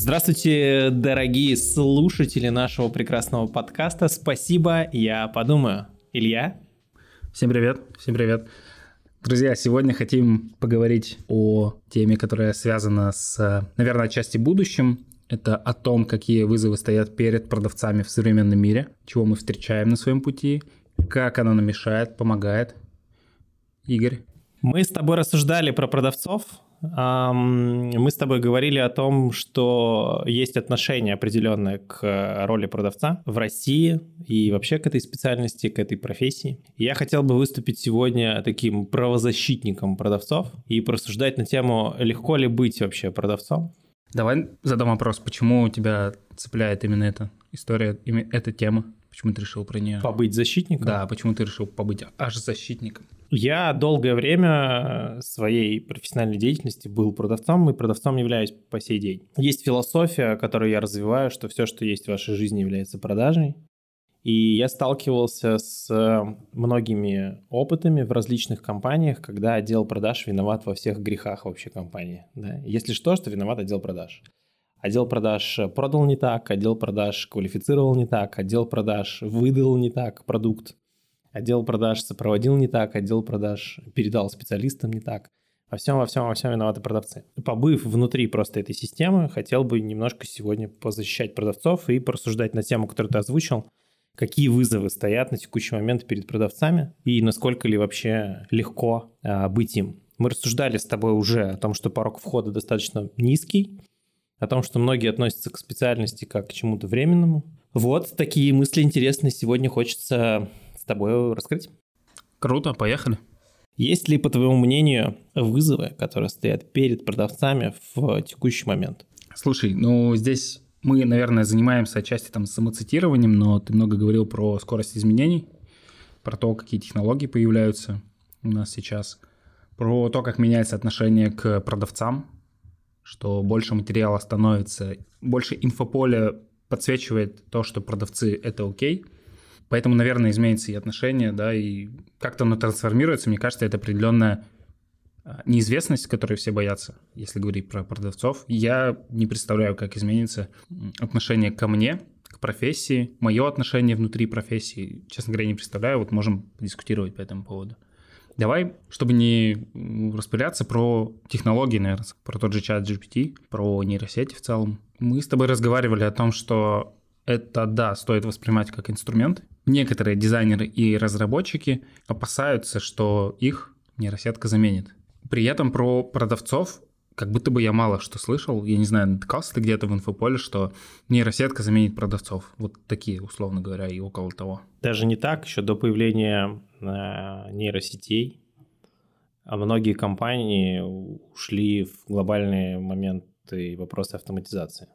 Здравствуйте, дорогие слушатели нашего прекрасного подкаста. Спасибо, я подумаю. Илья? Всем привет, всем привет. Друзья, сегодня хотим поговорить о теме, которая связана с, наверное, отчасти будущим. Это о том, какие вызовы стоят перед продавцами в современном мире, чего мы встречаем на своем пути, как оно нам мешает, помогает. Игорь? Мы с тобой рассуждали про продавцов, мы с тобой говорили о том, что есть отношение определенное к роли продавца в России и вообще к этой специальности, к этой профессии. Я хотел бы выступить сегодня таким правозащитником продавцов и порассуждать на тему, легко ли быть вообще продавцом. Давай задам вопрос, почему тебя цепляет именно эта история, эта тема? Почему ты решил про нее? Побыть защитником? Да, почему ты решил побыть аж защитником? Я долгое время своей профессиональной деятельности был продавцом и продавцом являюсь по сей день. Есть философия, которую я развиваю, что все, что есть в вашей жизни, является продажей. И я сталкивался с многими опытами в различных компаниях, когда отдел продаж виноват во всех грехах вообще компании. Да? Если что, что виноват отдел продаж. Отдел продаж продал не так, отдел продаж квалифицировал не так, отдел продаж выдал не так продукт отдел продаж сопроводил не так, отдел продаж передал специалистам не так. Во всем, во всем, во всем виноваты продавцы. Побыв внутри просто этой системы, хотел бы немножко сегодня позащищать продавцов и порассуждать на тему, которую ты озвучил, какие вызовы стоят на текущий момент перед продавцами и насколько ли вообще легко а, быть им. Мы рассуждали с тобой уже о том, что порог входа достаточно низкий, о том, что многие относятся к специальности как к чему-то временному. Вот такие мысли интересные сегодня хочется тобой раскрыть. Круто, поехали. Есть ли, по твоему мнению, вызовы, которые стоят перед продавцами в текущий момент? Слушай, ну здесь мы, наверное, занимаемся отчасти там самоцитированием, но ты много говорил про скорость изменений, про то, какие технологии появляются у нас сейчас, про то, как меняется отношение к продавцам, что больше материала становится, больше инфополя подсвечивает то, что продавцы — это окей — Поэтому, наверное, изменится и отношение, да, и как-то оно трансформируется. Мне кажется, это определенная а, неизвестность, которой все боятся, если говорить про продавцов. Я не представляю, как изменится отношение ко мне, к профессии, мое отношение внутри профессии. Честно говоря, не представляю. Вот можем дискутировать по этому поводу. Давай, чтобы не распыляться, про технологии, наверное, про тот же чат GPT, про нейросети в целом. Мы с тобой разговаривали о том, что это, да, стоит воспринимать как инструмент. Некоторые дизайнеры и разработчики опасаются, что их нейросетка заменит. При этом про продавцов как будто бы я мало что слышал. Я не знаю, натыкался ты где-то в инфополе, что нейросетка заменит продавцов. Вот такие, условно говоря, и около того. Даже не так. Еще до появления э, нейросетей а многие компании ушли в глобальные моменты и вопросы автоматизации.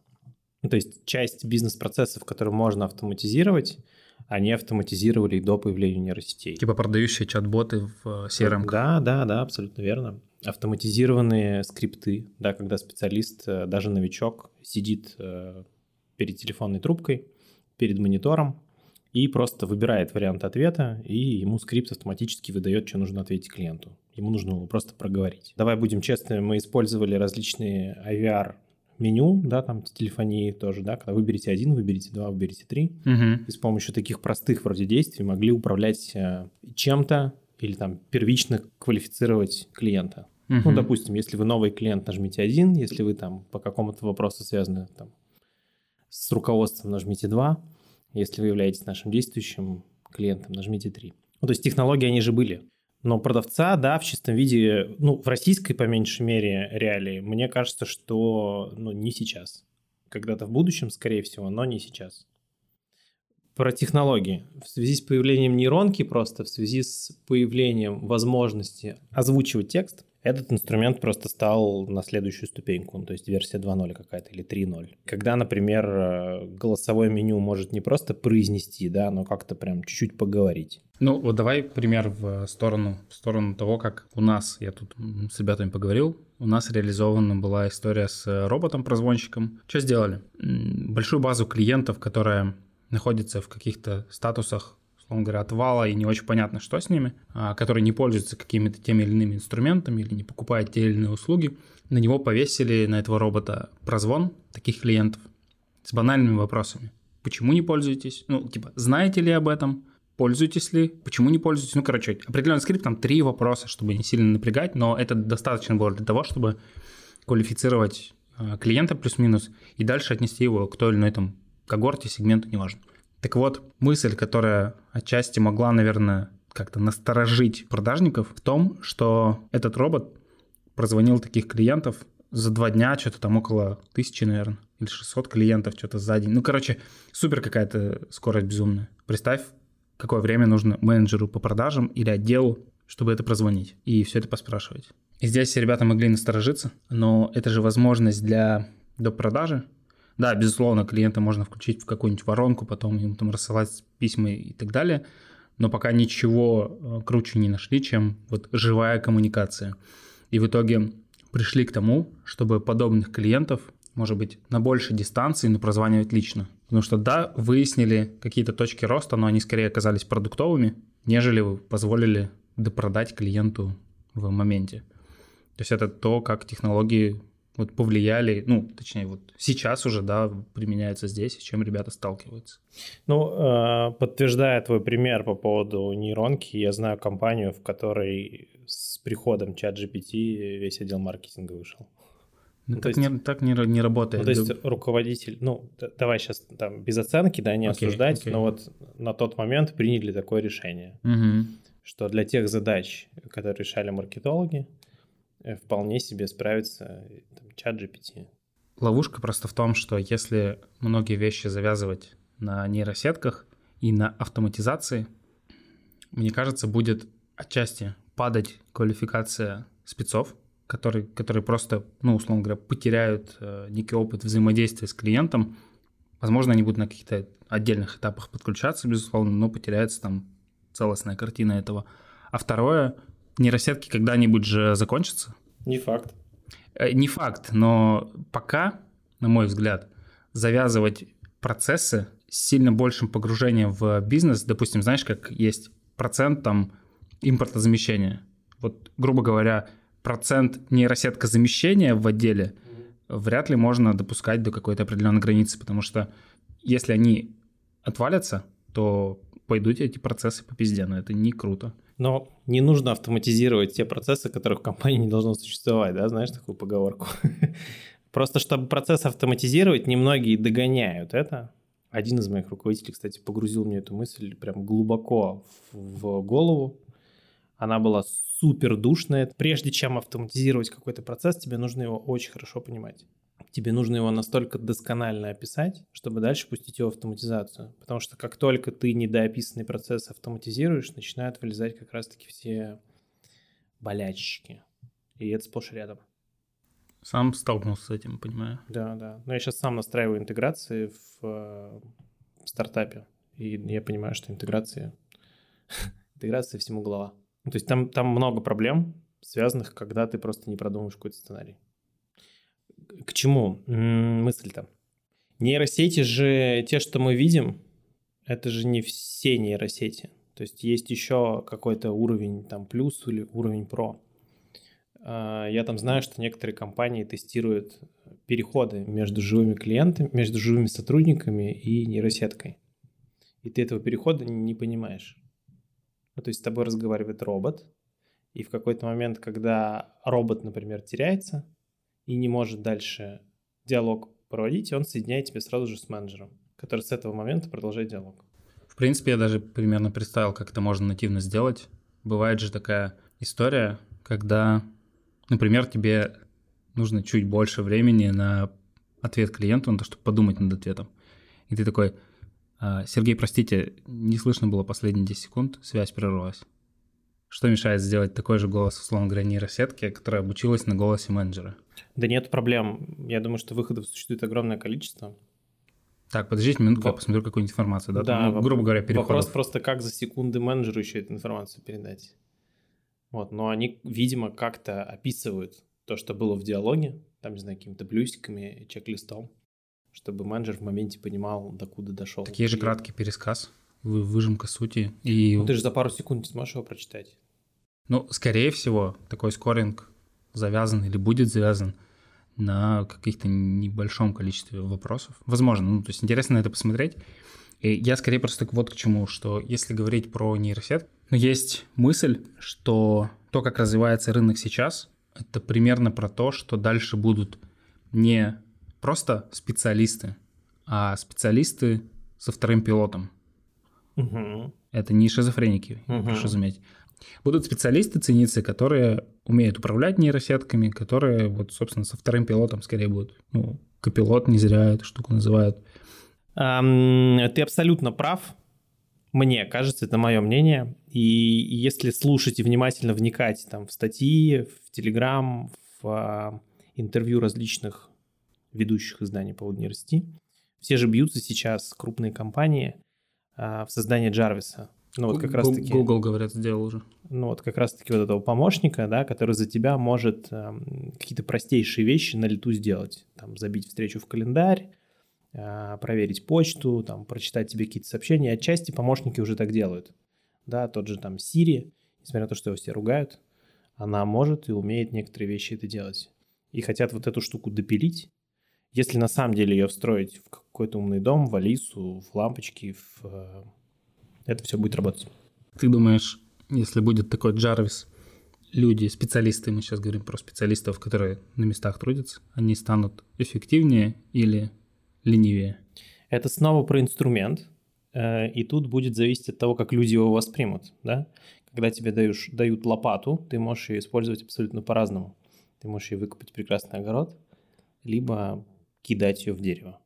Ну, то есть часть бизнес-процессов, которые можно автоматизировать, они автоматизировали и до появления нейросетей. Типа продающие чат-боты в CRM. Да, да, да, абсолютно верно. Автоматизированные скрипты, да, когда специалист, э, даже новичок, сидит э, перед телефонной трубкой, перед монитором и просто выбирает вариант ответа, и ему скрипт автоматически выдает, что нужно ответить клиенту. Ему нужно его просто проговорить. Давай будем честными, мы использовали различные IVR меню, да, там телефонии тоже, да, когда выберите один, выберите два, выберите три, угу. и с помощью таких простых вроде действий могли управлять э, чем-то или там первично квалифицировать клиента. Угу. Ну, допустим, если вы новый клиент, нажмите один, если вы там по какому-то вопросу связаны там с руководством, нажмите два, если вы являетесь нашим действующим клиентом, нажмите три. Ну, то есть технологии, они же были. Но продавца, да, в чистом виде, ну, в российской, по меньшей мере, реалии, мне кажется, что, ну, не сейчас. Когда-то в будущем, скорее всего, но не сейчас. Про технологии. В связи с появлением нейронки просто, в связи с появлением возможности озвучивать текст, этот инструмент просто стал на следующую ступеньку, то есть версия 2.0 какая-то или 3.0. Когда, например, э, голосовое меню может не просто произнести, да, но как-то прям чуть-чуть поговорить. Ну, вот давай пример в сторону, в сторону того, как у нас, я тут с ребятами поговорил, у нас реализована была история с роботом-прозвонщиком. Что сделали? Большую базу клиентов, которая находится в каких-то статусах условно говоря, отвала и не очень понятно, что с ними, а, который не пользуется какими-то теми или иными инструментами или не покупает те или иные услуги, на него повесили, на этого робота, прозвон таких клиентов с банальными вопросами. Почему не пользуетесь? Ну, типа, знаете ли об этом? Пользуетесь ли? Почему не пользуетесь? Ну, короче, определенный скрипт, там три вопроса, чтобы не сильно напрягать, но это достаточно было для того, чтобы квалифицировать а, клиента плюс-минус и дальше отнести его к той или иной там когорте, сегменту, неважно. Так вот, мысль, которая отчасти могла, наверное, как-то насторожить продажников в том, что этот робот прозвонил таких клиентов за два дня, что-то там около тысячи, наверное, или 600 клиентов что-то за день. Ну, короче, супер какая-то скорость безумная. Представь, какое время нужно менеджеру по продажам или отделу, чтобы это прозвонить и все это поспрашивать. И здесь ребята могли насторожиться, но это же возможность для до продажи, да, безусловно, клиента можно включить в какую-нибудь воронку, потом ему там рассылать письма и так далее, но пока ничего э, круче не нашли, чем вот живая коммуникация. И в итоге пришли к тому, чтобы подобных клиентов, может быть, на большей дистанции, но прозванивать лично. Потому что да, выяснили какие-то точки роста, но они скорее оказались продуктовыми, нежели позволили допродать клиенту в моменте. То есть это то, как технологии вот повлияли, ну, точнее, вот сейчас уже, да, применяются здесь, с чем ребята сталкиваются? Ну, э, подтверждая твой пример по поводу нейронки, я знаю компанию, в которой с приходом чат GPT весь отдел маркетинга вышел. Ну, ну, так, есть, не, так не, не работает. Ну, то есть руководитель, ну, давай сейчас там без оценки, да, не okay, осуждать, okay. но вот на тот момент приняли такое решение, угу. что для тех задач, которые решали маркетологи, Э, вполне себе справится чат GPT. Ловушка просто в том, что если многие вещи завязывать на нейросетках и на автоматизации, мне кажется, будет отчасти падать квалификация спецов, которые, которые просто, ну, условно говоря, потеряют э, некий опыт взаимодействия с клиентом. Возможно, они будут на каких-то отдельных этапах подключаться, безусловно, но потеряется там целостная картина этого. А второе, нейросетки когда-нибудь же закончатся? Не факт. Э, не факт, но пока, на мой взгляд, завязывать процессы с сильно большим погружением в бизнес, допустим, знаешь, как есть процент там импортозамещения. Вот, грубо говоря, процент нейросетка замещения в отделе вряд ли можно допускать до какой-то определенной границы, потому что если они отвалятся, то пойдут эти процессы по пизде, но это не круто. Но не нужно автоматизировать те процессы, которых в компании не должно существовать, да, знаешь такую поговорку? Просто чтобы процесс автоматизировать, немногие догоняют это. Один из моих руководителей, кстати, погрузил мне эту мысль прям глубоко в голову. Она была супер душная. Прежде чем автоматизировать какой-то процесс, тебе нужно его очень хорошо понимать тебе нужно его настолько досконально описать, чтобы дальше пустить его в автоматизацию. Потому что как только ты недоописанный процесс автоматизируешь, начинают вылезать как раз-таки все болячки. И это сплошь рядом. Сам столкнулся с этим, понимаю. Да, да. Но я сейчас сам настраиваю интеграции в, в стартапе. И я понимаю, что интеграция, интеграция всему голова. Ну, то есть там, там много проблем, связанных, когда ты просто не продумываешь какой-то сценарий к чему мысль-то? Нейросети же, те, что мы видим, это же не все нейросети. То есть есть еще какой-то уровень там плюс или уровень про. А, я там знаю, что некоторые компании тестируют переходы между живыми клиентами, между живыми сотрудниками и нейросеткой. И ты этого перехода не понимаешь. Ну, то есть с тобой разговаривает робот, и в какой-то момент, когда робот, например, теряется, и не может дальше диалог проводить, он соединяет тебя сразу же с менеджером, который с этого момента продолжает диалог. В принципе, я даже примерно представил, как это можно нативно сделать. Бывает же такая история, когда, например, тебе нужно чуть больше времени на ответ клиенту, на то, чтобы подумать над ответом. И ты такой, «А, Сергей, простите, не слышно было последние 10 секунд, связь прервалась. Что мешает сделать такой же голос, условно говоря, нейросетки, которая обучилась на голосе менеджера? Да нет проблем. Я думаю, что выходов существует огромное количество. Так, подождите минутку, я посмотрю какую-нибудь информацию. Да, да ну, грубо говоря, переходов. Вопрос просто, как за секунды менеджеру еще эту информацию передать. Вот, но они, видимо, как-то описывают то, что было в диалоге, там, не знаю, какими-то плюсиками чек-листом, чтобы менеджер в моменте понимал, докуда дошел. Такие же краткий пересказ выжимка сути. И... Ну, ты же за пару секунд не сможешь его прочитать. Ну, скорее всего, такой скоринг завязан или будет завязан на каких-то небольшом количестве вопросов. Возможно, ну, то есть интересно на это посмотреть. И я скорее просто вот к чему, что если говорить про нейросеть, ну, есть мысль, что то, как развивается рынок сейчас, это примерно про то, что дальше будут не просто специалисты, а специалисты со вторым пилотом. Угу. Это не шизофреники, угу. прошу заметить. Будут специалисты цениться, которые умеют управлять нейросетками, которые вот, собственно, со вторым пилотом скорее будут. Ну, копилот не зря эту штуку называют. Um, ты абсолютно прав. Мне кажется, это мое мнение. И если слушать и внимательно вникать там, в статьи, в Телеграм, в а, интервью различных ведущих изданий по нейросети, все же бьются сейчас крупные компании а, в создании Джарвиса. Ну вот как раз таки... Google, говорят, сделал уже. Ну вот как раз таки вот этого помощника, да, который за тебя может э, какие-то простейшие вещи на лету сделать. Там забить встречу в календарь, э, проверить почту, там прочитать тебе какие-то сообщения. Отчасти помощники уже так делают. Да, тот же там Siri, несмотря на то, что его все ругают, она может и умеет некоторые вещи это делать. И хотят вот эту штуку допилить. Если на самом деле ее встроить в какой-то умный дом, в Алису, в лампочки, в э, это все будет работать. Ты думаешь, если будет такой Джарвис, люди, специалисты, мы сейчас говорим про специалистов, которые на местах трудятся, они станут эффективнее или ленивее? Это снова про инструмент, э, и тут будет зависеть от того, как люди его воспримут, да? Когда тебе даешь, дают лопату, ты можешь ее использовать абсолютно по-разному. Ты можешь ее выкопать прекрасный огород, либо кидать ее в дерево.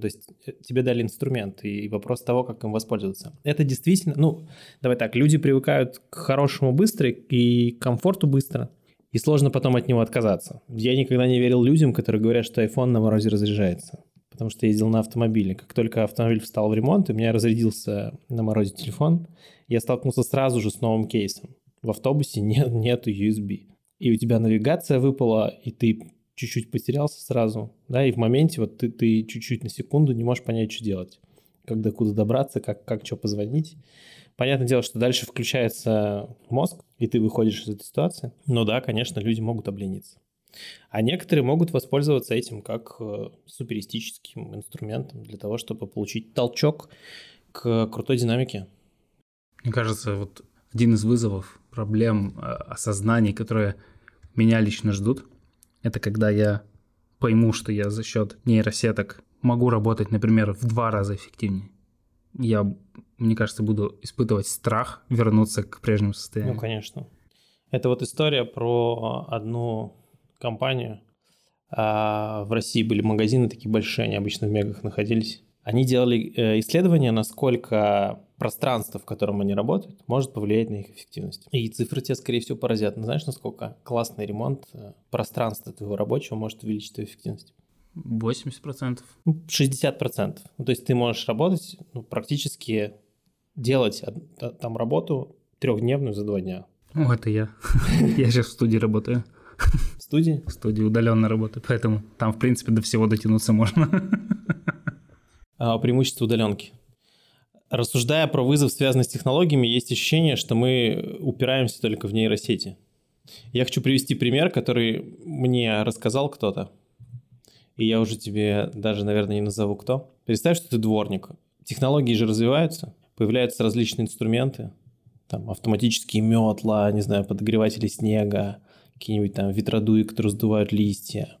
То есть э, тебе дали инструмент, и вопрос того, как им воспользоваться. Это действительно, ну, давай так, люди привыкают к хорошему быстро и к комфорту быстро, и сложно потом от него отказаться. Я никогда не верил людям, которые говорят, что iPhone на морозе разряжается. Потому что я ездил на автомобиле. Как только автомобиль встал в ремонт, у меня разрядился на морозе телефон, я столкнулся сразу же с новым кейсом. В автобусе нет, нету USB. И у тебя навигация выпала, и ты чуть-чуть потерялся сразу, да, и в моменте вот ты, ты чуть-чуть на секунду не можешь понять, что делать, когда куда добраться, как, как что позвонить. Понятное дело, что дальше включается мозг, и ты выходишь из этой ситуации. Но да, конечно, люди могут облениться. А некоторые могут воспользоваться этим как э, суперистическим инструментом для того, чтобы получить толчок к крутой динамике. Мне кажется, вот один из вызовов, проблем, э, осознаний, которые меня лично ждут, это когда я пойму, что я за счет нейросеток могу работать, например, в два раза эффективнее. Я, мне кажется, буду испытывать страх вернуться к прежнему состоянию. Ну, конечно. Это вот история про одну компанию. А, в России были магазины такие большие, они обычно в мегах находились. Они делали э, исследования, насколько пространство, в котором они работают, может повлиять на их эффективность. И цифры тебя, скорее всего, поразят. Но знаешь, насколько классный ремонт э, пространства твоего рабочего может увеличить твою эффективность? 80%. 60%. Ну, то есть ты можешь работать, ну, практически делать там работу трехдневную за два дня. Ну, это я. Я сейчас в студии работаю. В студии? В студии удаленно работаю, поэтому там, в принципе, до всего дотянуться можно. А, преимущество удаленки. Рассуждая про вызов, связанный с технологиями, есть ощущение, что мы упираемся только в нейросети. Я хочу привести пример, который мне рассказал кто-то. И я уже тебе даже, наверное, не назову кто. Представь, что ты дворник. Технологии же развиваются, появляются различные инструменты. Там автоматические метла, не знаю, подогреватели снега, какие-нибудь там ветродуи, которые сдувают листья,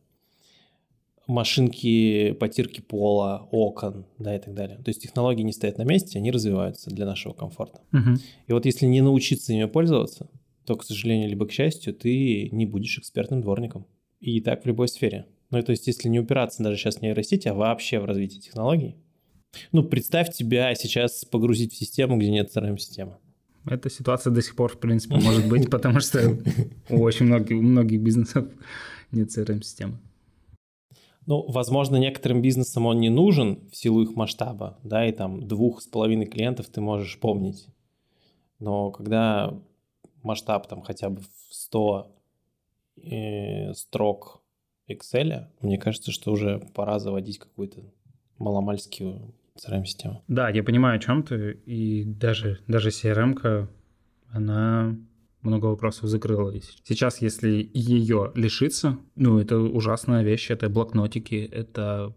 машинки потирки пола, окон, да, и так далее. То есть технологии не стоят на месте, они развиваются для нашего комфорта. Угу. И вот если не научиться ими пользоваться, то, к сожалению, либо к счастью, ты не будешь экспертным дворником. И так в любой сфере. Ну, то есть, если не упираться даже сейчас в нейросети, а вообще в развитие технологий, ну, представь тебя сейчас погрузить в систему, где нет CRM-системы. Эта ситуация до сих пор, в принципе, может быть, потому что у очень многих бизнесов нет CRM-системы. Ну, возможно, некоторым бизнесам он не нужен в силу их масштаба, да, и там двух с половиной клиентов ты можешь помнить. Но когда масштаб там хотя бы в 100 э, строк Excel, мне кажется, что уже пора заводить какую-то маломальскую CRM-система. Да, я понимаю, о чем ты, и даже, даже CRM-ка, она много вопросов закрыла. Сейчас, если ее лишиться, ну, это ужасная вещь, это блокнотики, это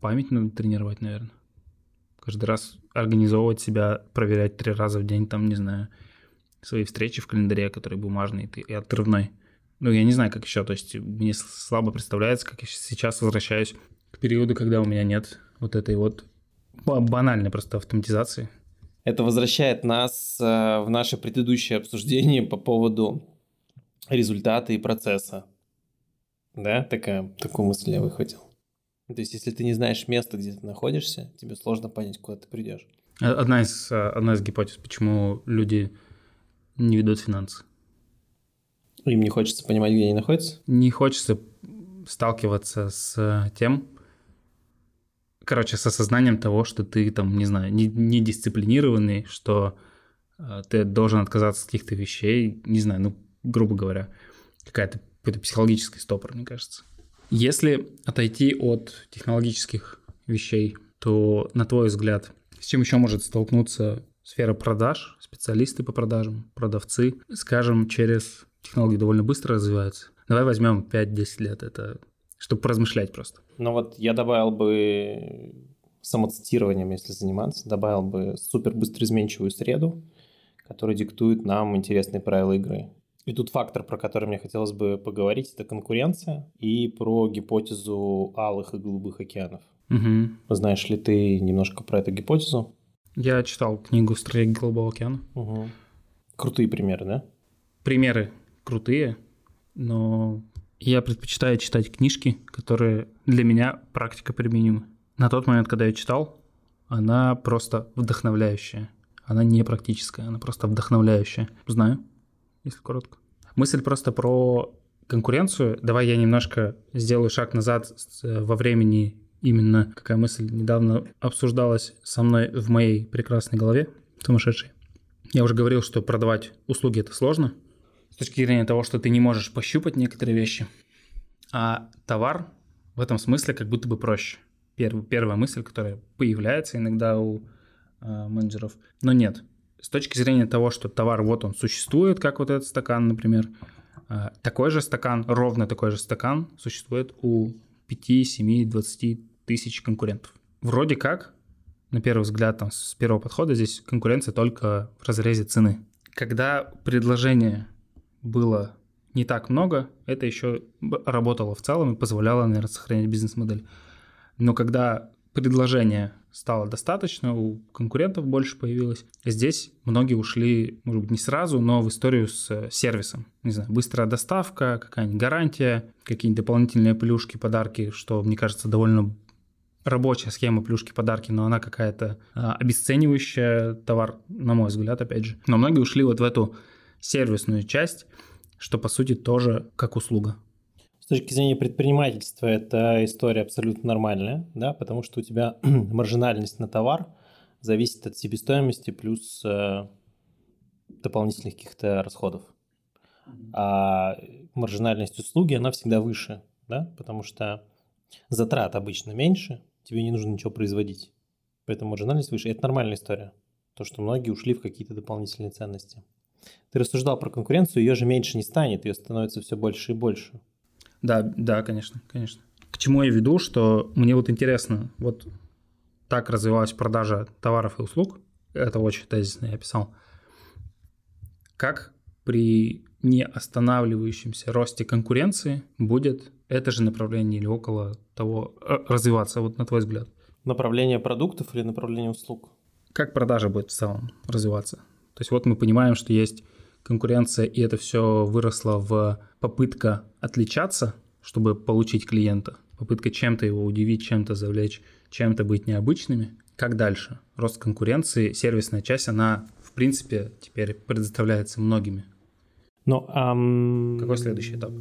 память надо тренировать, наверное. Каждый раз организовывать себя, проверять три раза в день, там, не знаю, свои встречи в календаре, которые бумажные и отрывной. Ну, я не знаю, как еще, то есть мне слабо представляется, как я сейчас возвращаюсь к периоду, когда у меня нет вот этой вот банальной просто автоматизации. Это возвращает нас э, в наше предыдущее обсуждение по поводу результата и процесса. Да, такая, такую мысль я выхватил. То есть, если ты не знаешь места, где ты находишься, тебе сложно понять, куда ты придешь. Одна из, э, одна из гипотез, почему люди не ведут финансы. Им не хочется понимать, где они находятся? Не хочется сталкиваться с тем, короче, с осознанием того, что ты там, не знаю, не, не дисциплинированный, что э, ты должен отказаться от каких-то вещей, не знаю, ну, грубо говоря, какая-то какой-то психологический стопор, мне кажется. Если отойти от технологических вещей, то, на твой взгляд, с чем еще может столкнуться сфера продаж, специалисты по продажам, продавцы, скажем, через технологии довольно быстро развиваются. Давай возьмем 5-10 лет, это чтобы поразмышлять просто. Ну вот я добавил бы самоцитированием, если заниматься, добавил бы супер быстроизменчивую среду, которая диктует нам интересные правила игры. И тут фактор, про который мне хотелось бы поговорить, это конкуренция и про гипотезу алых и голубых океанов. Угу. Знаешь ли ты немножко про эту гипотезу? Я читал книгу «Стратегия голубого океана». Угу. Крутые примеры, да? Примеры крутые, но я предпочитаю читать книжки, которые для меня практика применима. На тот момент, когда я читал, она просто вдохновляющая. Она не практическая, она просто вдохновляющая. Знаю, если коротко. Мысль просто про конкуренцию. Давай я немножко сделаю шаг назад во времени. Именно какая мысль недавно обсуждалась со мной в моей прекрасной голове, сумасшедшей. Я уже говорил, что продавать услуги это сложно, точки зрения того, что ты не можешь пощупать некоторые вещи. А товар в этом смысле как будто бы проще. Первая, мысль, которая появляется иногда у э, менеджеров. Но нет. С точки зрения того, что товар вот он существует, как вот этот стакан, например, э, такой же стакан, ровно такой же стакан существует у 5, 7, 20 тысяч конкурентов. Вроде как, на первый взгляд, там, с первого подхода здесь конкуренция только в разрезе цены. Когда предложение было не так много, это еще работало в целом и позволяло, наверное, сохранять бизнес-модель. Но когда предложение стало достаточно, у конкурентов больше появилось. Здесь многие ушли, может быть, не сразу, но в историю с сервисом. Не знаю, быстрая доставка, какая-нибудь гарантия, какие-нибудь дополнительные плюшки, подарки, что, мне кажется, довольно рабочая схема плюшки-подарки, но она какая-то а, обесценивающая товар, на мой взгляд, опять же. Но многие ушли вот в эту сервисную часть, что по сути тоже как услуга. С точки зрения предпринимательства эта история абсолютно нормальная, да, потому что у тебя маржинальность на товар зависит от себестоимости плюс э, дополнительных каких-то расходов. А маржинальность услуги, она всегда выше, да, потому что затрат обычно меньше, тебе не нужно ничего производить. Поэтому маржинальность выше. Это нормальная история. То, что многие ушли в какие-то дополнительные ценности. Ты рассуждал про конкуренцию, ее же меньше не станет, ее становится все больше и больше. Да, да, конечно, конечно. К чему я веду, что мне вот интересно, вот так развивалась продажа товаров и услуг, это очень тезисно я описал, как при не останавливающемся росте конкуренции будет это же направление или около того э, развиваться, вот на твой взгляд? Направление продуктов или направление услуг? Как продажа будет в целом развиваться? То есть вот мы понимаем, что есть конкуренция, и это все выросло в попытка отличаться, чтобы получить клиента, попытка чем-то его удивить, чем-то завлечь, чем-то быть необычными. Как дальше? Рост конкуренции, сервисная часть, она, в принципе, теперь предоставляется многими. Но, ам... Какой следующий этап?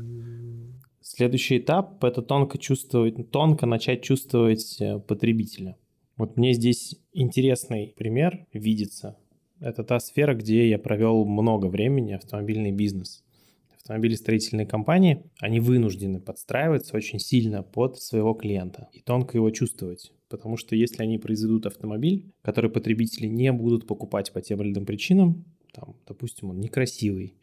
Следующий этап – это тонко чувствовать, тонко начать чувствовать э, потребителя. Вот мне здесь интересный пример видится это та сфера, где я провел много времени, автомобильный бизнес. Автомобилестроительные компании, они вынуждены подстраиваться очень сильно под своего клиента и тонко его чувствовать. Потому что если они произведут автомобиль, который потребители не будут покупать по тем или иным причинам, там, допустим, он некрасивый,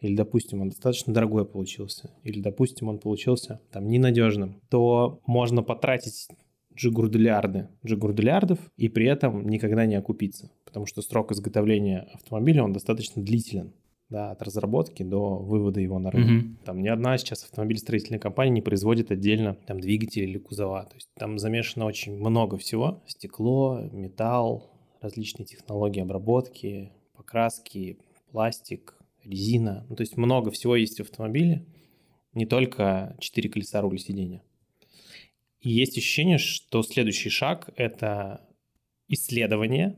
или, допустим, он достаточно дорогой получился, или, допустим, он получился там ненадежным, то можно потратить джигурдулярды, джигурдулярдов и при этом никогда не окупиться, потому что срок изготовления автомобиля, он достаточно длителен. Да, от разработки до вывода его на рынок. Mm-hmm. Там ни одна сейчас автомобильстроительная компания не производит отдельно там двигатели или кузова. То есть там замешано очень много всего. Стекло, металл, различные технологии обработки, покраски, пластик, резина. Ну, то есть много всего есть в автомобиле, не только четыре колеса руля сидения. И есть ощущение, что следующий шаг – это исследование,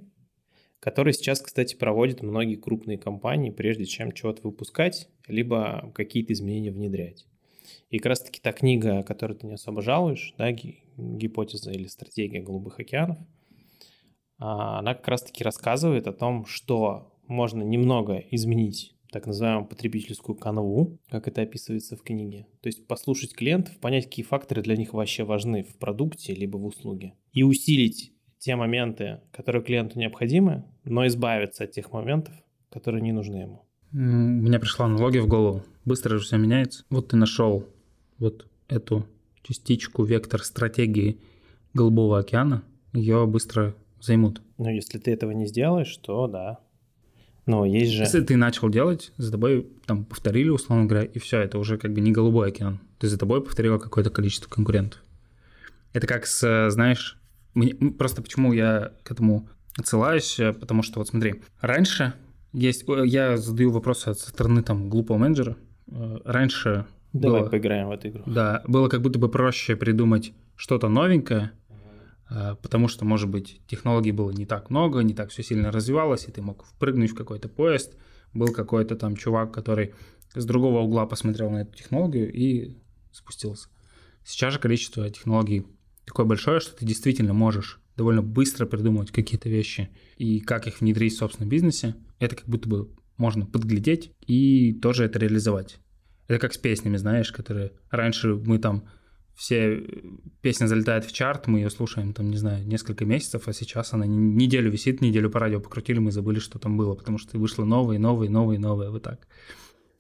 которое сейчас, кстати, проводят многие крупные компании, прежде чем чего-то выпускать, либо какие-то изменения внедрять. И как раз-таки та книга, которую ты не особо жалуешь, да, гипотеза или стратегия голубых океанов, а, она как раз-таки рассказывает о том, что можно немного изменить так называемую потребительскую канву, как это описывается в книге. То есть послушать клиентов, понять, какие факторы для них вообще важны в продукте либо в услуге. И усилить те моменты, которые клиенту необходимы, но избавиться от тех моментов, которые не нужны ему. У меня пришла аналогия в голову. Быстро же все меняется. Вот ты нашел вот эту частичку, вектор стратегии Голубого океана, ее быстро займут. Но если ты этого не сделаешь, то да, но есть же... Если ты начал делать, за тобой там повторили, условно говоря, и все, это уже как бы не голубой океан. Ты за тобой повторила какое-то количество конкурентов. Это как с, знаешь, мне, просто почему я к этому отсылаюсь, э, потому что вот смотри, раньше есть, я задаю вопросы со стороны там глупого менеджера. Э, раньше Давай было, поиграем в эту игру. Да, было как будто бы проще придумать что-то новенькое, потому что, может быть, технологий было не так много, не так все сильно развивалось, и ты мог впрыгнуть в какой-то поезд, был какой-то там чувак, который с другого угла посмотрел на эту технологию и спустился. Сейчас же количество технологий такое большое, что ты действительно можешь довольно быстро придумывать какие-то вещи и как их внедрить в собственном бизнесе. Это как будто бы можно подглядеть и тоже это реализовать. Это как с песнями, знаешь, которые раньше мы там все э, песня залетает в чарт, мы ее слушаем там, не знаю, несколько месяцев, а сейчас она неделю висит, неделю по радио покрутили, мы забыли, что там было, потому что вышло новые, новые, новые, новые, вот так.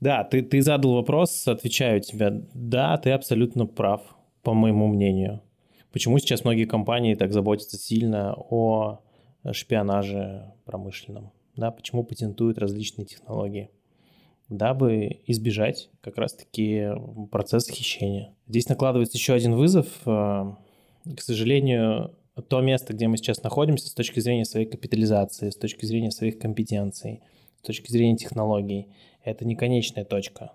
Да, ты, ты задал вопрос, отвечаю тебе. Да, ты абсолютно прав, по моему мнению. Почему сейчас многие компании так заботятся сильно о шпионаже промышленном? Да, почему патентуют различные технологии? Дабы избежать как раз-таки процесса хищения. Здесь накладывается еще один вызов. Э, к сожалению, то место, где мы сейчас находимся с точки зрения своей капитализации, с точки зрения своих компетенций, с точки зрения технологий, это не конечная точка.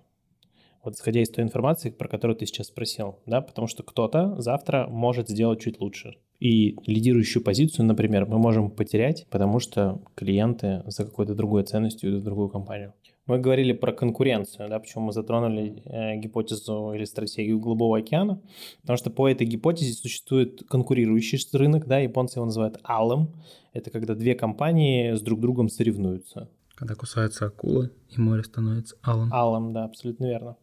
Вот исходя из той информации, про которую ты сейчас спросил, да, потому что кто-то завтра может сделать чуть лучше. И лидирующую позицию, например, мы можем потерять, потому что клиенты за какой-то другой ценностью идут в другую компанию. Мы говорили про конкуренцию, да, почему мы затронули э, гипотезу или стратегию Голубого океана, потому что по этой гипотезе существует конкурирующий рынок, да, японцы его называют алым, это когда две компании с друг другом соревнуются. Когда кусаются акулы, и море становится алым. Алым, да, абсолютно верно.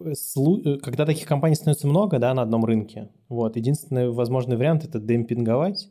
Э, когда таких компаний становится много, да, на одном рынке, вот, единственный возможный вариант – это демпинговать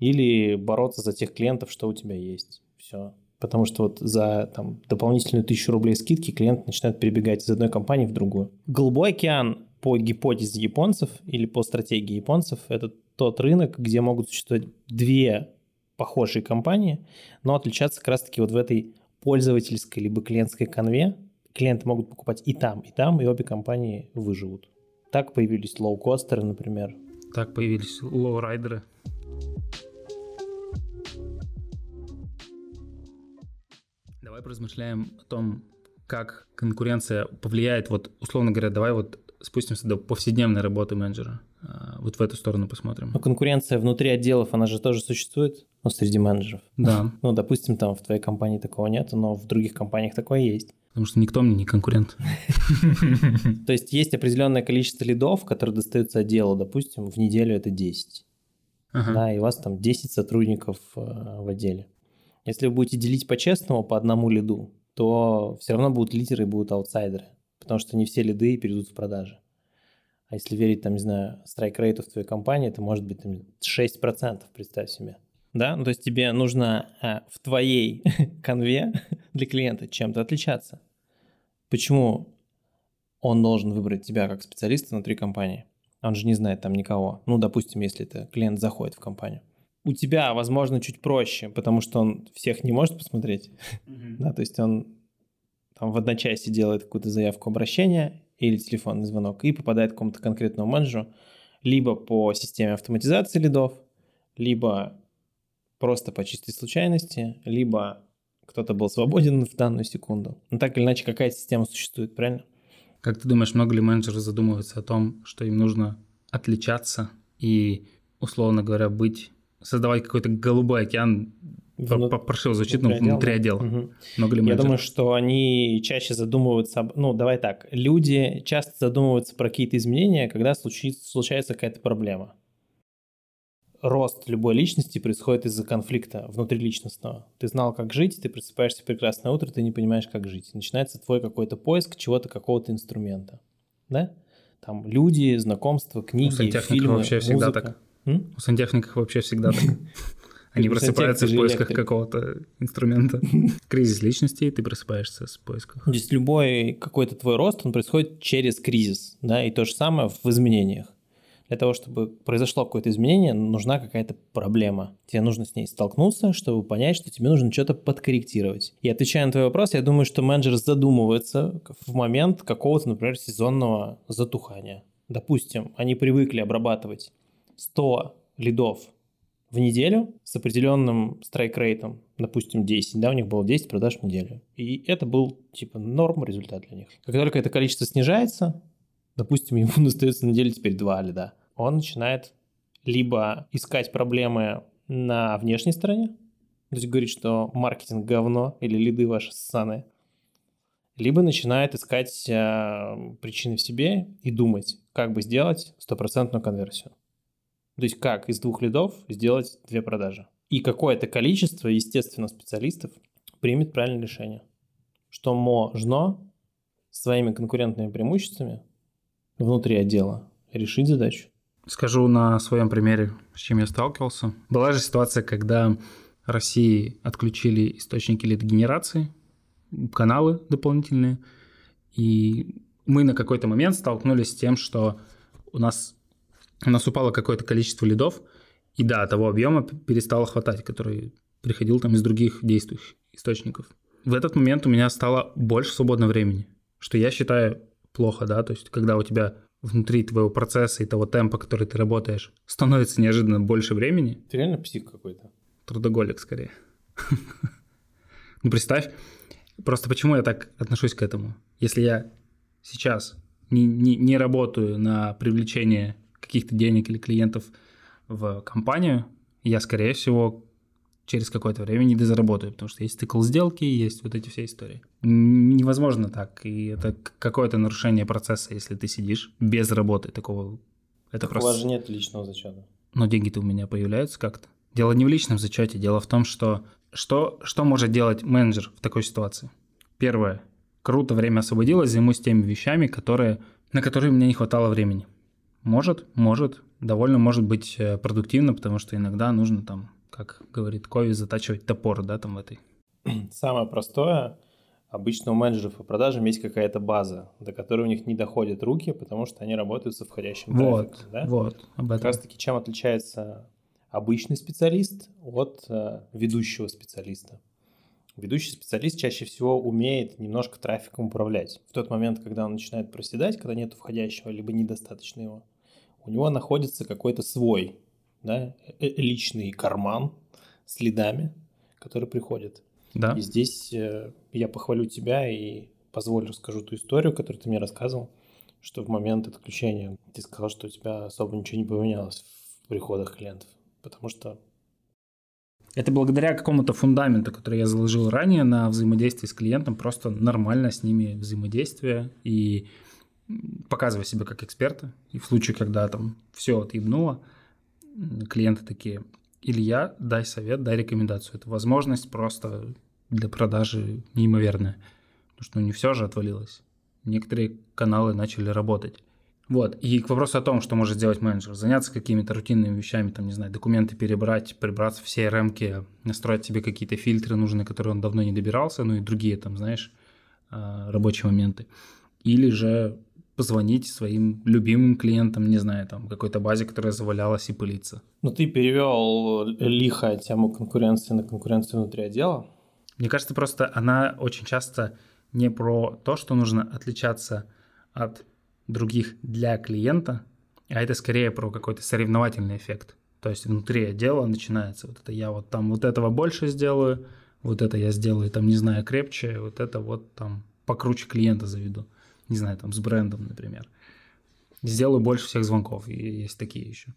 или бороться за тех клиентов, что у тебя есть. Все потому что вот за там, дополнительную тысячу рублей скидки клиент начинает перебегать из одной компании в другую. Голубой океан по гипотезе японцев или по стратегии японцев – это тот рынок, где могут существовать две похожие компании, но отличаться как раз-таки вот в этой пользовательской либо клиентской канве. Клиенты могут покупать и там, и там, и обе компании выживут. Так появились лоукостеры, например. Так появились лоурайдеры. Давай поразмышляем о том, как конкуренция повлияет, вот, условно говоря, давай вот спустимся до повседневной работы менеджера. А, вот в эту сторону посмотрим. Но конкуренция внутри отделов, она же тоже существует, ну, среди менеджеров. Да. Ну, допустим, там в твоей компании такого нет, но в других компаниях такое есть. Потому что никто мне не конкурент. То есть есть определенное количество лидов, которые достаются отделу, допустим, в неделю это 10. Да, и у вас там 10 сотрудников э, в отделе. Если вы будете делить по-честному по одному лиду, то все равно будут лидеры и будут аутсайдеры, потому что не все лиды перейдут в продажи. А если верить, там, не знаю, страйк-рейту в твоей компании, это может быть там, 6%, представь себе. Да, ну то есть тебе нужно а, в твоей конве для клиента чем-то отличаться. Почему он должен выбрать тебя как специалиста внутри компании? Он же не знает там никого. Ну, допустим, если это клиент заходит в компанию. У тебя, возможно, чуть проще, потому что он всех не может посмотреть. Mm-hmm. да, то есть он там в одночасье делает какую-то заявку обращения, или телефонный звонок и попадает к какому-то конкретному менеджеру либо по системе автоматизации лидов, либо просто по чистой случайности, либо кто-то был свободен в данную секунду. Но так или иначе, какая система существует, правильно? Как ты думаешь, много ли менеджеров задумываются о том, что им нужно отличаться и, условно говоря, быть, создавать какой-то голубой океан. Паршиво звучит, но внутри отдела. Угу. Много Я думаю, что они чаще задумываются... Ну, давай так. Люди часто задумываются про какие-то изменения, когда случится, случается какая-то проблема. Рост любой личности происходит из-за конфликта внутриличностного. Ты знал, как жить, ты просыпаешься в прекрасное утро, ты не понимаешь, как жить. Начинается твой какой-то поиск чего-то, какого-то инструмента. Да? Там люди, знакомства, книги, фильмы, вообще всегда музыка. так. У сантехников вообще всегда так. Они просыпаются в поисках какого-то инструмента. Кризис личности, ты просыпаешься с поиском. То есть любой какой-то твой рост, он происходит через кризис, да, и то же самое в изменениях. Для того, чтобы произошло какое-то изменение, нужна какая-то проблема. Тебе нужно с ней столкнуться, чтобы понять, что тебе нужно что-то подкорректировать. И отвечая на твой вопрос, я думаю, что менеджер задумывается в момент какого-то, например, сезонного затухания. Допустим, они привыкли обрабатывать 100 лидов в неделю с определенным страйк-рейтом, допустим, 10, да, у них было 10 продаж в неделю. И это был, типа, норм результат для них. Как только это количество снижается, допустим, ему остается на неделе теперь 2 лида, он начинает либо искать проблемы на внешней стороне, то есть говорит, что маркетинг говно или лиды ваши ссаные, либо начинает искать э, причины в себе и думать, как бы сделать стопроцентную конверсию. То есть как из двух лидов сделать две продажи. И какое-то количество, естественно, специалистов примет правильное решение, что можно своими конкурентными преимуществами внутри отдела решить задачу. Скажу на своем примере, с чем я сталкивался. Была же ситуация, когда России отключили источники лид-генерации, каналы дополнительные, и мы на какой-то момент столкнулись с тем, что у нас у нас упало какое-то количество лидов, и да, того объема перестало хватать, который приходил там из других действующих источников. В этот момент у меня стало больше свободного времени, что я считаю плохо, да, то есть когда у тебя внутри твоего процесса и того темпа, который ты работаешь, становится неожиданно больше времени. Ты реально псих какой-то. Трудоголик скорее. Ну представь, просто почему я так отношусь к этому. Если я сейчас не, не, не работаю на привлечение каких-то денег или клиентов в компанию, я, скорее всего, через какое-то время не дозаработаю, потому что есть цикл сделки, есть вот эти все истории. Невозможно так, и это какое-то нарушение процесса, если ты сидишь без работы такого. Это так просто... У вас же нет личного зачета. Но деньги-то у меня появляются как-то. Дело не в личном зачете, дело в том, что что, что может делать менеджер в такой ситуации? Первое. Круто время освободилось, займусь теми вещами, которые, на которые мне не хватало времени. Может, может. Довольно может быть э, продуктивно, потому что иногда нужно там, как говорит Кови, затачивать топор, да, там в этой. Самое простое, обычно у менеджеров по продажам есть какая-то база, до которой у них не доходят руки, потому что они работают со входящим вот, трафиком. Да? Вот, об этом. Как раз таки чем отличается обычный специалист от э, ведущего специалиста. Ведущий специалист чаще всего умеет немножко трафиком управлять. В тот момент, когда он начинает проседать, когда нет входящего, либо недостаточно его, у него находится какой-то свой да, э, э, личный карман с лидами, который приходит. Да. И здесь э, я похвалю тебя и позволю расскажу ту историю, которую ты мне рассказывал, что в момент отключения ты сказал, что у тебя особо ничего не поменялось в приходах клиентов, потому что это благодаря какому-то фундаменту, который я заложил ранее на взаимодействие с клиентом, просто нормально с ними взаимодействие и показывая себя как эксперта. И в случае, когда там все отъебнуло, клиенты такие, Илья, дай совет, дай рекомендацию. Это возможность просто для продажи неимоверная. Потому что ну, не все же отвалилось. Некоторые каналы начали работать. Вот. И к вопросу о том, что может сделать менеджер. Заняться какими-то рутинными вещами, там, не знаю, документы перебрать, прибраться в CRM, настроить себе какие-то фильтры нужные, которые он давно не добирался, ну и другие там, знаешь, а, рабочие моменты. Или же позвонить своим любимым клиентам, не знаю, там, какой-то базе, которая завалялась и пылится. Ну, ты перевел лихо тему конкуренции на конкуренцию внутри отдела. Мне кажется, просто она очень часто не про то, что нужно отличаться от других для клиента, а это скорее про какой-то соревновательный эффект. То есть внутри отдела начинается вот это я вот там вот этого больше сделаю, вот это я сделаю там, не знаю, крепче, вот это вот там покруче клиента заведу. Не знаю, там с брендом, например. Сделаю больше всех звонков, и есть такие еще.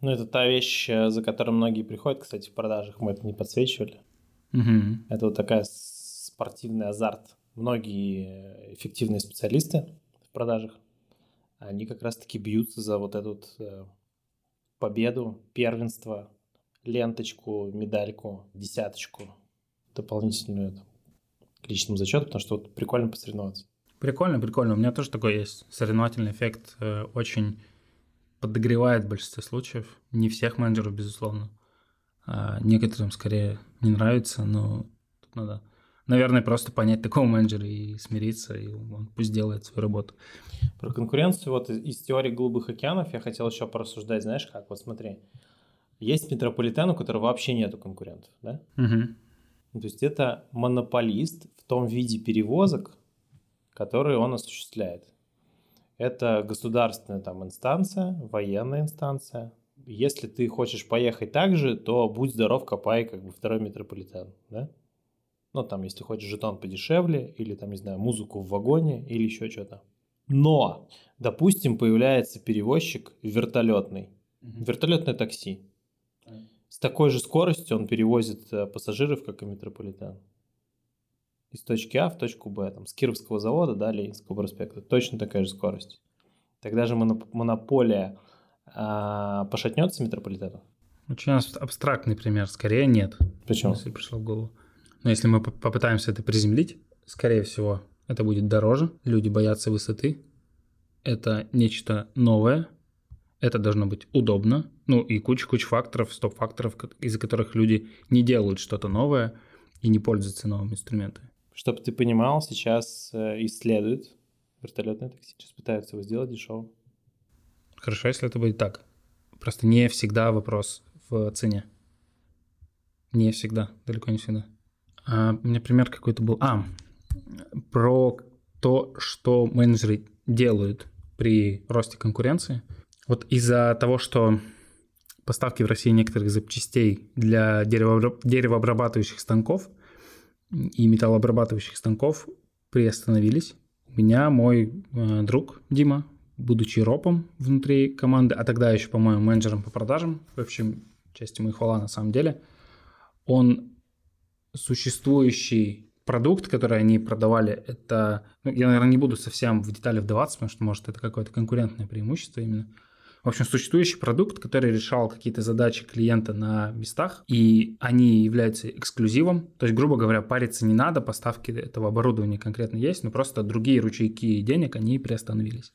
Ну, это та вещь, э, за которой многие приходят, кстати, в продажах мы это не подсвечивали. Угу. Это вот такая спортивный азарт. Многие эффективные специалисты в продажах, они как раз-таки бьются за вот эту вот э, победу, первенство, ленточку, медальку, десяточку дополнительную к личному зачету, потому что вот прикольно посоревноваться. Прикольно, прикольно. У меня тоже такой есть соревновательный эффект. Э, очень подогревает в большинстве случаев. Не всех менеджеров, безусловно. А некоторым скорее не нравится, но тут надо, наверное, просто понять такого менеджера и смириться, и он пусть делает свою работу. Про конкуренцию вот из теории голубых океанов я хотел еще порассуждать, знаешь как, вот смотри. Есть метрополитен, у которого вообще нету конкурентов, да? Угу. То есть это монополист в том виде перевозок, которые он осуществляет. Это государственная там инстанция, военная инстанция. Если ты хочешь поехать так же, то будь здоров, копай как бы второй метрополитен, да? Ну, там, если хочешь жетон подешевле, или там, не знаю, музыку в вагоне, или еще что-то. Но, допустим, появляется перевозчик вертолетный, угу. вертолетное такси. С такой же скоростью он перевозит э, пассажиров, как и метрополитен из точки А в точку Б, там, с Кировского завода до Ленинского проспекта. Точно такая же скорость. Тогда же монополия а, пошатнется метрополитену? Очень абстрактный пример. Скорее нет. Почему? Если пришло в голову. Но если мы попытаемся это приземлить, скорее всего, это будет дороже. Люди боятся высоты. Это нечто новое. Это должно быть удобно. Ну и куча-куча факторов, стоп-факторов, из-за которых люди не делают что-то новое и не пользуются новыми инструментами. Чтобы ты понимал, сейчас э, исследуют вертолетное такси, сейчас пытаются его сделать дешево. Хорошо, если это будет так. Просто не всегда вопрос в цене. Не всегда, далеко не всегда. А, у меня пример какой-то был. А, про то, что менеджеры делают при росте конкуренции. Вот из-за того, что поставки в России некоторых запчастей для деревообрабатывающих станков и металлообрабатывающих станков приостановились. У меня мой э, друг Дима, будучи ропом внутри команды, а тогда еще, по-моему, менеджером по продажам, в общем, части моей хвала на самом деле, он существующий продукт, который они продавали, это... Ну, я, наверное, не буду совсем в детали вдаваться, потому что, может, это какое-то конкурентное преимущество именно. В общем, существующий продукт, который решал какие-то задачи клиента на местах, и они являются эксклюзивом. То есть, грубо говоря, париться не надо, поставки этого оборудования конкретно есть, но просто другие ручейки денег, они приостановились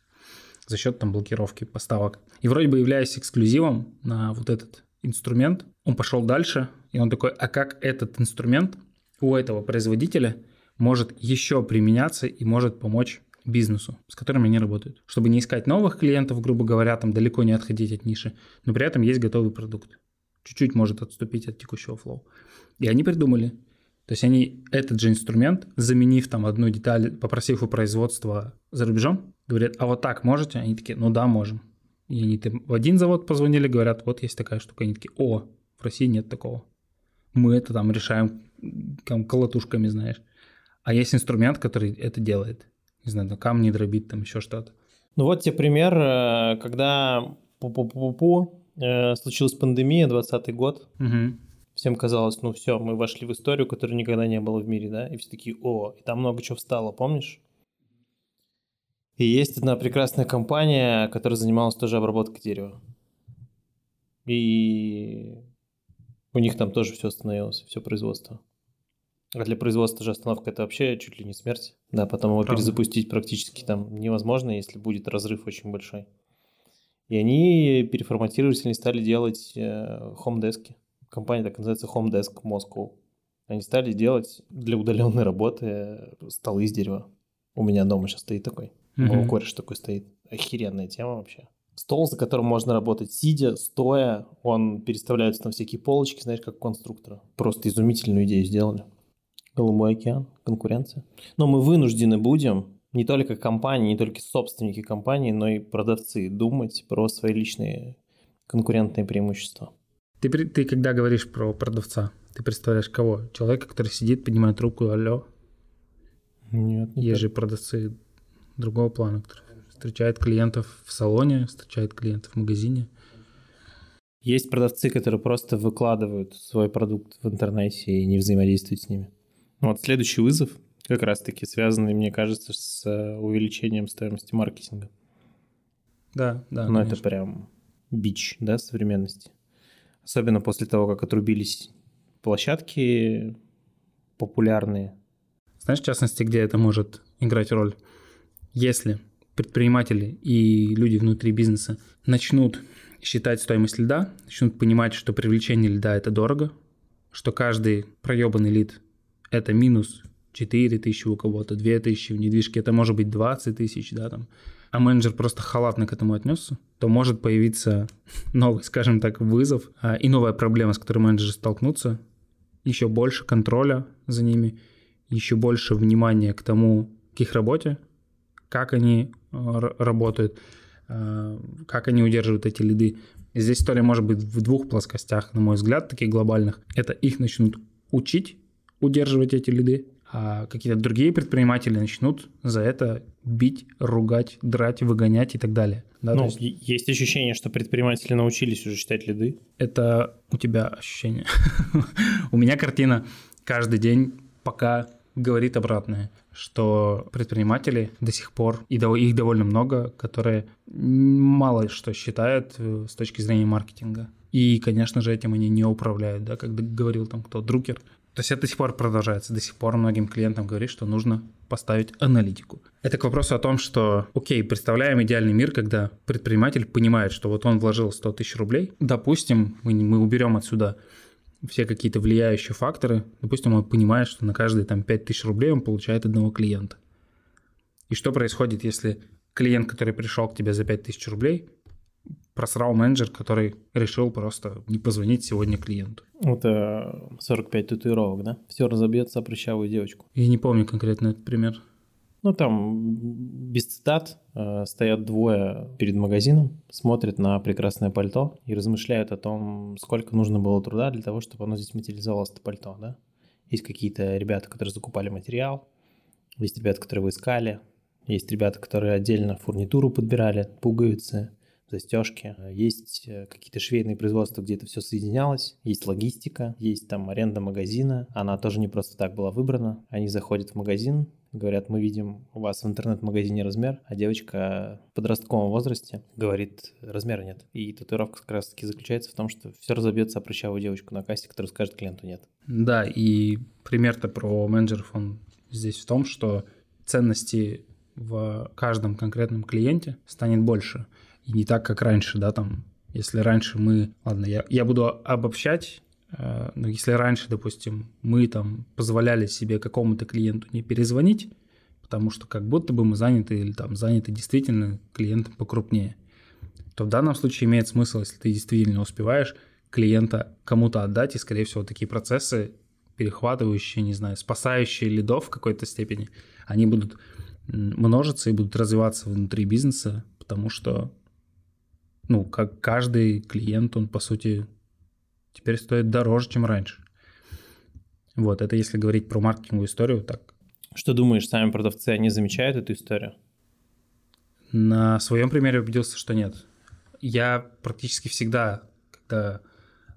за счет там блокировки поставок. И вроде бы являясь эксклюзивом на вот этот инструмент, он пошел дальше, и он такой, а как этот инструмент у этого производителя может еще применяться и может помочь бизнесу, с которыми они работают. Чтобы не искать новых клиентов, грубо говоря, там далеко не отходить от ниши, но при этом есть готовый продукт. Чуть-чуть может отступить от текущего флоу. И они придумали. То есть они этот же инструмент, заменив там одну деталь, попросив у производства за рубежом, говорят, а вот так можете? Они такие, ну да, можем. И они там в один завод позвонили, говорят, вот есть такая штука. Они такие, о, в России нет такого. Мы это там решаем там, колотушками, знаешь. А есть инструмент, который это делает не знаю, на камни дробить, там еще что-то. Ну вот тебе пример, э, когда пу-пу-пу-пу, э, случилась пандемия, 20 год, угу. всем казалось, ну все, мы вошли в историю, которой никогда не было в мире, да, и все такие, о, и там много чего встало, помнишь? И есть одна прекрасная компания, которая занималась тоже обработкой дерева. И у них там тоже все остановилось, все производство. А для производства же остановка это вообще чуть ли не смерть. Да, потом его Правда. перезапустить практически там невозможно, если будет разрыв очень большой. И они переформатировались, они стали делать э, хом-дески. Компания так называется Home Desk Moscow. Они стали делать для удаленной работы столы из дерева. У меня дома сейчас стоит такой. Mm-hmm. Кореша такой стоит. Охеренная тема вообще. Стол, за которым можно работать сидя, стоя, он переставляется на всякие полочки, знаешь, как конструктора. Просто изумительную идею сделали. Голубой океан, конкуренция. Но мы вынуждены будем, не только компании, не только собственники компании, но и продавцы, думать про свои личные конкурентные преимущества. Ты, ты когда говоришь про продавца, ты представляешь кого? Человека, который сидит, поднимает трубку, алло? Нет. Не Есть же продавцы другого плана, которые встречают клиентов в салоне, встречают клиентов в магазине. Есть продавцы, которые просто выкладывают свой продукт в интернете и не взаимодействуют с ними. Вот следующий вызов как раз-таки связанный, мне кажется, с э, увеличением стоимости маркетинга. Да, да. Но конечно. это прям бич, да, современности. Особенно после того, как отрубились площадки популярные. Знаешь, в частности, где это может играть роль? Если предприниматели и люди внутри бизнеса начнут считать стоимость льда, начнут понимать, что привлечение льда – это дорого, что каждый проебанный лид – это минус 4 тысячи у кого-то, 2 тысячи в недвижке, это может быть 20 тысяч, да, там, а менеджер просто халатно к этому отнесся, то может появиться новый, скажем так, вызов а, и новая проблема, с которой менеджеры столкнутся, еще больше контроля за ними, еще больше внимания к тому, к их работе, как они а, работают, а, как они удерживают эти лиды. Здесь история может быть в двух плоскостях, на мой взгляд, таких глобальных. Это их начнут учить удерживать эти лиды, а какие-то другие предприниматели начнут за это бить, ругать, драть, выгонять и так далее. Да, ну, есть... есть ощущение, что предприниматели научились уже считать лиды. Это у тебя ощущение. у меня картина каждый день пока говорит обратное, что предприниматели до сих пор, и их довольно много, которые мало что считают э, с точки зрения маркетинга. И, конечно же, этим они не управляют, да, как говорил там кто, Друкер, то есть это до сих пор продолжается. До сих пор многим клиентам говорит, что нужно поставить аналитику. Это к вопросу о том, что, окей, представляем идеальный мир, когда предприниматель понимает, что вот он вложил 100 тысяч рублей. Допустим, мы, мы уберем отсюда все какие-то влияющие факторы. Допустим, он понимает, что на каждые там 5 тысяч рублей он получает одного клиента. И что происходит, если клиент, который пришел к тебе за 5 тысяч рублей, просрал менеджер, который решил просто не позвонить сегодня клиенту. Это 45 татуировок, да? Все разобьется о прыщавую девочку. Я не помню конкретно этот пример. Ну, там без цитат э, стоят двое перед магазином, смотрят на прекрасное пальто и размышляют о том, сколько нужно было труда для того, чтобы оно здесь материализовалось, это пальто, да? Есть какие-то ребята, которые закупали материал, есть ребята, которые его искали, есть ребята, которые отдельно фурнитуру подбирали, пуговицы, застежки. Есть э, какие-то швейные производства, где это все соединялось. Есть логистика, есть там аренда магазина. Она тоже не просто так была выбрана. Они заходят в магазин, говорят, мы видим у вас в интернет-магазине размер, а девочка в подростковом возрасте говорит, размера нет. И татуировка как раз таки заключается в том, что все разобьется о прыщавую девочку на кассе, которая скажет клиенту нет. Да, и пример-то про менеджеров, он здесь в том, что ценности в каждом конкретном клиенте станет больше и не так, как раньше, да, там, если раньше мы, ладно, я, я буду обобщать, э, но если раньше, допустим, мы там позволяли себе какому-то клиенту не перезвонить, потому что как будто бы мы заняты или там заняты действительно клиентом покрупнее, то в данном случае имеет смысл, если ты действительно успеваешь клиента кому-то отдать, и, скорее всего, такие процессы, перехватывающие, не знаю, спасающие лидов в какой-то степени, они будут множиться и будут развиваться внутри бизнеса, потому что ну, как каждый клиент, он, по сути, теперь стоит дороже, чем раньше. Вот, это если говорить про маркетинговую историю, так. Что думаешь, сами продавцы, они замечают эту историю? На своем примере убедился, что нет. Я практически всегда, когда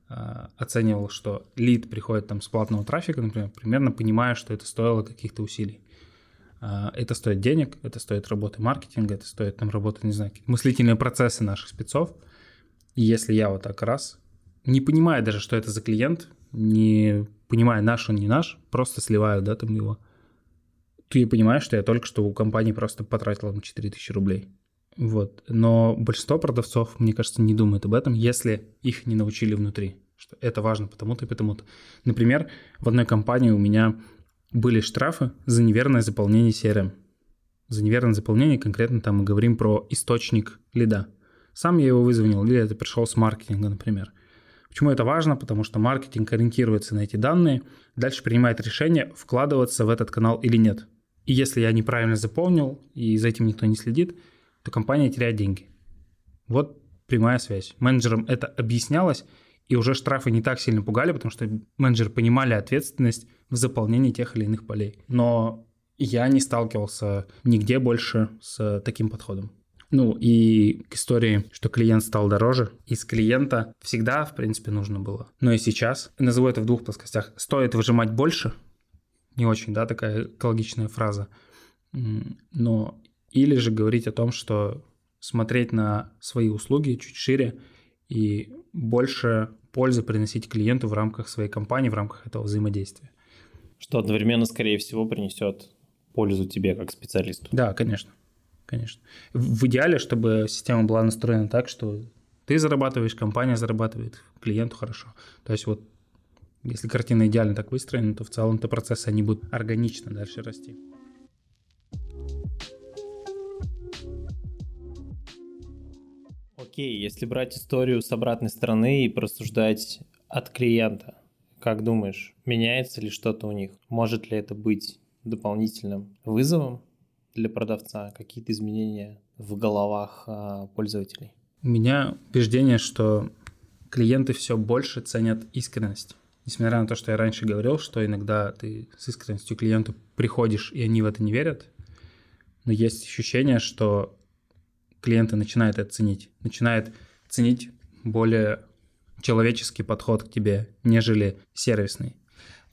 э, оценивал, что лид приходит там с платного трафика, например, примерно понимаю, что это стоило каких-то усилий. А, это стоит денег, это стоит работы маркетинга, это стоит там работы, не знаю, мыслительные процессы наших спецов. И если я вот так раз, не понимая даже, что это за клиент, не понимая, наш он не наш, просто сливают, да, там его. Ты понимаешь, что я только что у компании просто потратил там 4000 рублей. Вот. Но большинство продавцов, мне кажется, не думают об этом, если их не научили внутри. Что это важно потому-то и потому-то. Например, в одной компании у меня были штрафы за неверное заполнение CRM. За неверное заполнение конкретно там мы говорим про источник лида. Сам я его вызвонил, или это пришел с маркетинга, например. Почему это важно? Потому что маркетинг ориентируется на эти данные, дальше принимает решение, вкладываться в этот канал или нет. И если я неправильно заполнил, и за этим никто не следит, то компания теряет деньги. Вот прямая связь. Менеджерам это объяснялось, и уже штрафы не так сильно пугали, потому что менеджеры понимали ответственность в заполнении тех или иных полей. Но я не сталкивался нигде больше с таким подходом. Ну и к истории, что клиент стал дороже. Из клиента всегда, в принципе, нужно было. Но и сейчас, назову это в двух плоскостях, стоит выжимать больше. Не очень, да, такая экологичная фраза. Но или же говорить о том, что смотреть на свои услуги чуть шире и больше пользы приносить клиенту в рамках своей компании, в рамках этого взаимодействия. Что одновременно, скорее всего, принесет пользу тебе как специалисту. Да, конечно. Конечно. В идеале, чтобы система была настроена так, что ты зарабатываешь, компания зарабатывает, клиенту хорошо. То есть вот если картина идеально так выстроена, то в целом-то процессы, они будут органично дальше расти. Окей, если брать историю с обратной стороны и просуждать от клиента, как думаешь, меняется ли что-то у них? Может ли это быть дополнительным вызовом для продавца? Какие-то изменения в головах а, пользователей? У меня убеждение, что клиенты все больше ценят искренность. Несмотря на то, что я раньше говорил, что иногда ты с искренностью клиенту приходишь, и они в это не верят, но есть ощущение, что клиенты начинают это ценить. Начинают ценить более человеческий подход к тебе, нежели сервисный.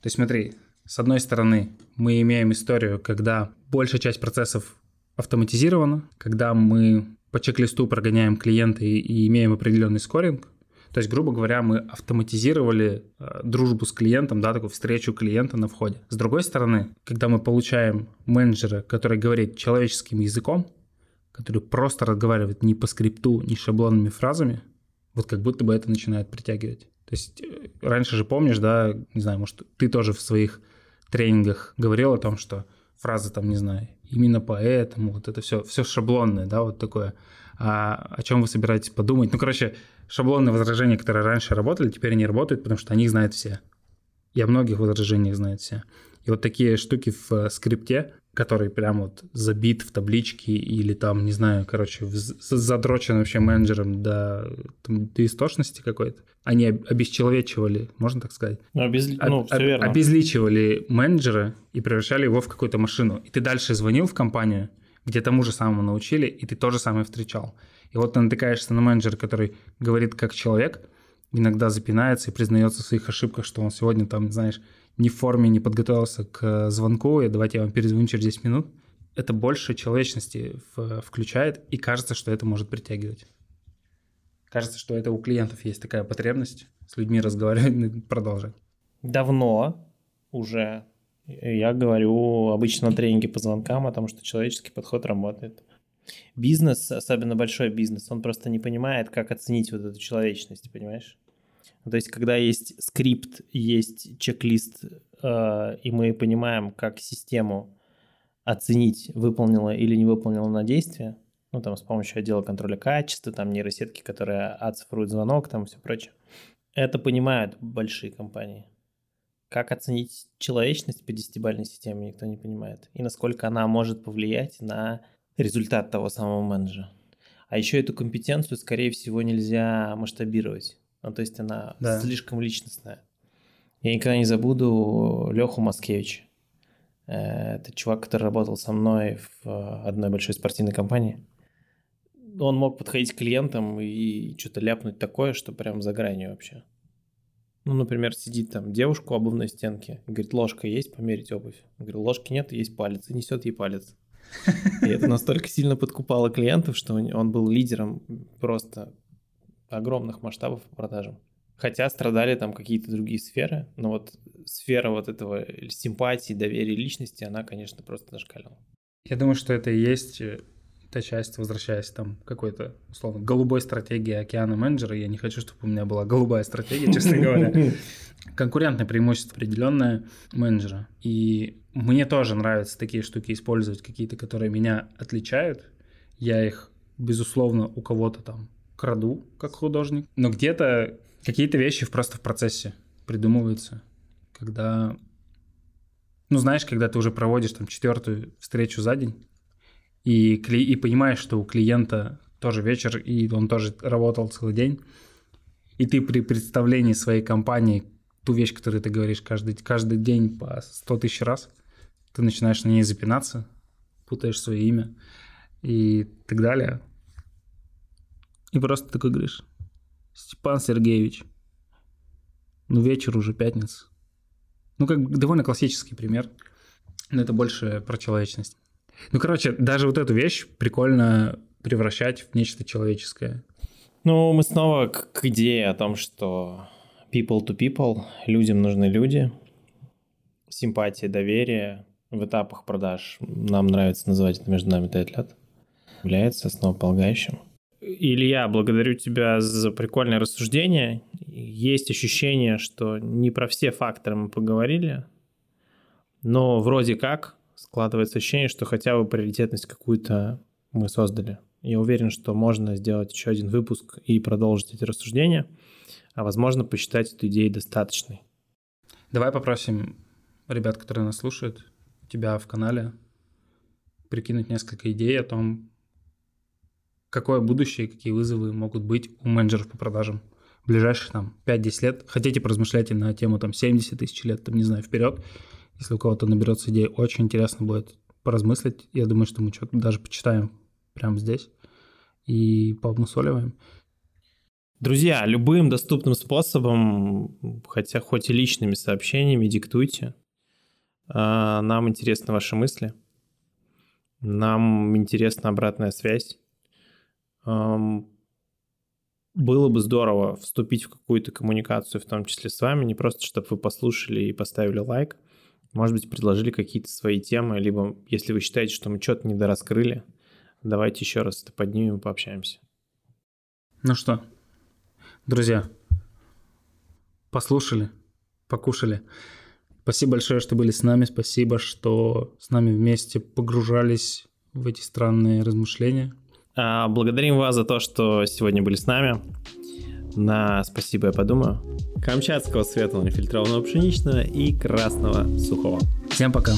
То есть смотри, с одной стороны, мы имеем историю, когда большая часть процессов автоматизирована, когда мы по чек-листу прогоняем клиента и, и имеем определенный скоринг. То есть, грубо говоря, мы автоматизировали э, дружбу с клиентом, да, такую встречу клиента на входе. С другой стороны, когда мы получаем менеджера, который говорит человеческим языком, который просто разговаривает не по скрипту, не шаблонными фразами, вот как будто бы это начинает притягивать. То есть э, раньше же помнишь, да, не знаю, может, ты тоже в своих тренингах говорил о том, что фраза там, не знаю, именно поэтому, вот это все, все шаблонное, да, вот такое. А о чем вы собираетесь подумать? Ну, короче, шаблонные возражения, которые раньше работали, теперь не работают, потому что о них знают все. И о многих возражениях знают все. И вот такие штуки в э, скрипте, который прям вот забит в табличке или там, не знаю, короче, задрочен вообще менеджером до, там, до истошности какой-то. Они обесчеловечивали, можно так сказать? Ну, обез... ну все верно. Обезличивали менеджера и превращали его в какую-то машину. И ты дальше звонил в компанию, где тому же самому научили, и ты то же самое встречал. И вот ты натыкаешься на менеджера, который говорит как человек, иногда запинается и признается в своих ошибках, что он сегодня там, знаешь, не в форме, не подготовился к звонку, и давайте я вам перезвоню через 10 минут, это больше человечности включает, и кажется, что это может притягивать. Кажется, что это у клиентов есть такая потребность с людьми разговаривать и продолжать. Давно уже я говорю обычно на тренинге по звонкам о том, что человеческий подход работает. Бизнес, особенно большой бизнес, он просто не понимает, как оценить вот эту человечность, понимаешь? То есть, когда есть скрипт, есть чек-лист, э, и мы понимаем, как систему оценить, выполнила или не выполнила на действие, ну, там, с помощью отдела контроля качества, там, нейросетки, которые оцифруют звонок, там, все прочее. Это понимают большие компании. Как оценить человечность по десятибальной системе, никто не понимает. И насколько она может повлиять на результат того самого менеджера. А еще эту компетенцию, скорее всего, нельзя масштабировать. Ну, то есть она да. слишком личностная. Я никогда не забуду Леху Маскевич. Э, это чувак, который работал со мной в э, одной большой спортивной компании. Он мог подходить к клиентам и что-то ляпнуть такое, что прям за гранью вообще. Ну, например, сидит там девушка у обувной стенки говорит, ложка есть, померить обувь. Я говорю, ложки нет, есть палец, и несет ей палец. И это настолько сильно подкупало клиентов, что он был лидером просто огромных масштабов по продажам. Хотя страдали там какие-то другие сферы, но вот сфера вот этого симпатии, доверия личности, она, конечно, просто зашкаливала. Я думаю, что это и есть э, та часть, возвращаясь там какой-то, условно, голубой стратегии океана менеджера. Я не хочу, чтобы у меня была голубая стратегия, честно говоря. Конкурентное преимущество определенное менеджера. И мне тоже нравятся такие штуки использовать, какие-то, которые меня отличают. Я их, безусловно, у кого-то там краду, как художник. Но где-то Какие-то вещи просто в процессе придумываются, когда, ну, знаешь, когда ты уже проводишь там четвертую встречу за день, и, и понимаешь, что у клиента тоже вечер, и он тоже работал целый день, и ты при представлении своей компании ту вещь, которую ты говоришь каждый, каждый день по 100 тысяч раз, ты начинаешь на ней запинаться, путаешь свое имя и так далее. И просто такой говоришь, Степан Сергеевич. Ну, вечер уже, пятница. Ну, как довольно классический пример. Но это больше про человечность. Ну, короче, даже вот эту вещь прикольно превращать в нечто человеческое. Ну, мы снова к, к идее о том, что people to people, людям нужны люди, симпатия, доверие в этапах продаж, нам нравится называть это между нами 5 лет, является основополагающим. Илья, благодарю тебя за прикольное рассуждение. Есть ощущение, что не про все факторы мы поговорили, но вроде как складывается ощущение, что хотя бы приоритетность какую-то мы создали. Я уверен, что можно сделать еще один выпуск и продолжить эти рассуждения, а возможно посчитать эту идею достаточной. Давай попросим ребят, которые нас слушают, тебя в канале прикинуть несколько идей о том, какое будущее, какие вызовы могут быть у менеджеров по продажам в ближайшие там 5-10 лет. Хотите поразмышлять на тему там 70 тысяч лет, там, не знаю, вперед. Если у кого-то наберется идея, очень интересно будет поразмыслить. Я думаю, что мы что-то даже почитаем прямо здесь и пообмусоливаем. Друзья, любым доступным способом, хотя хоть и личными сообщениями, диктуйте. А, нам интересны ваши мысли. Нам интересна обратная связь было бы здорово вступить в какую-то коммуникацию, в том числе с вами, не просто, чтобы вы послушали и поставили лайк, может быть, предложили какие-то свои темы, либо если вы считаете, что мы что-то недораскрыли, давайте еще раз это поднимем и пообщаемся. Ну что, друзья, послушали, покушали. Спасибо большое, что были с нами. Спасибо, что с нами вместе погружались в эти странные размышления. А, благодарим вас за то, что сегодня были с нами. На спасибо я подумаю. Камчатского светлого нефильтрованного пшеничного и красного сухого. Всем пока.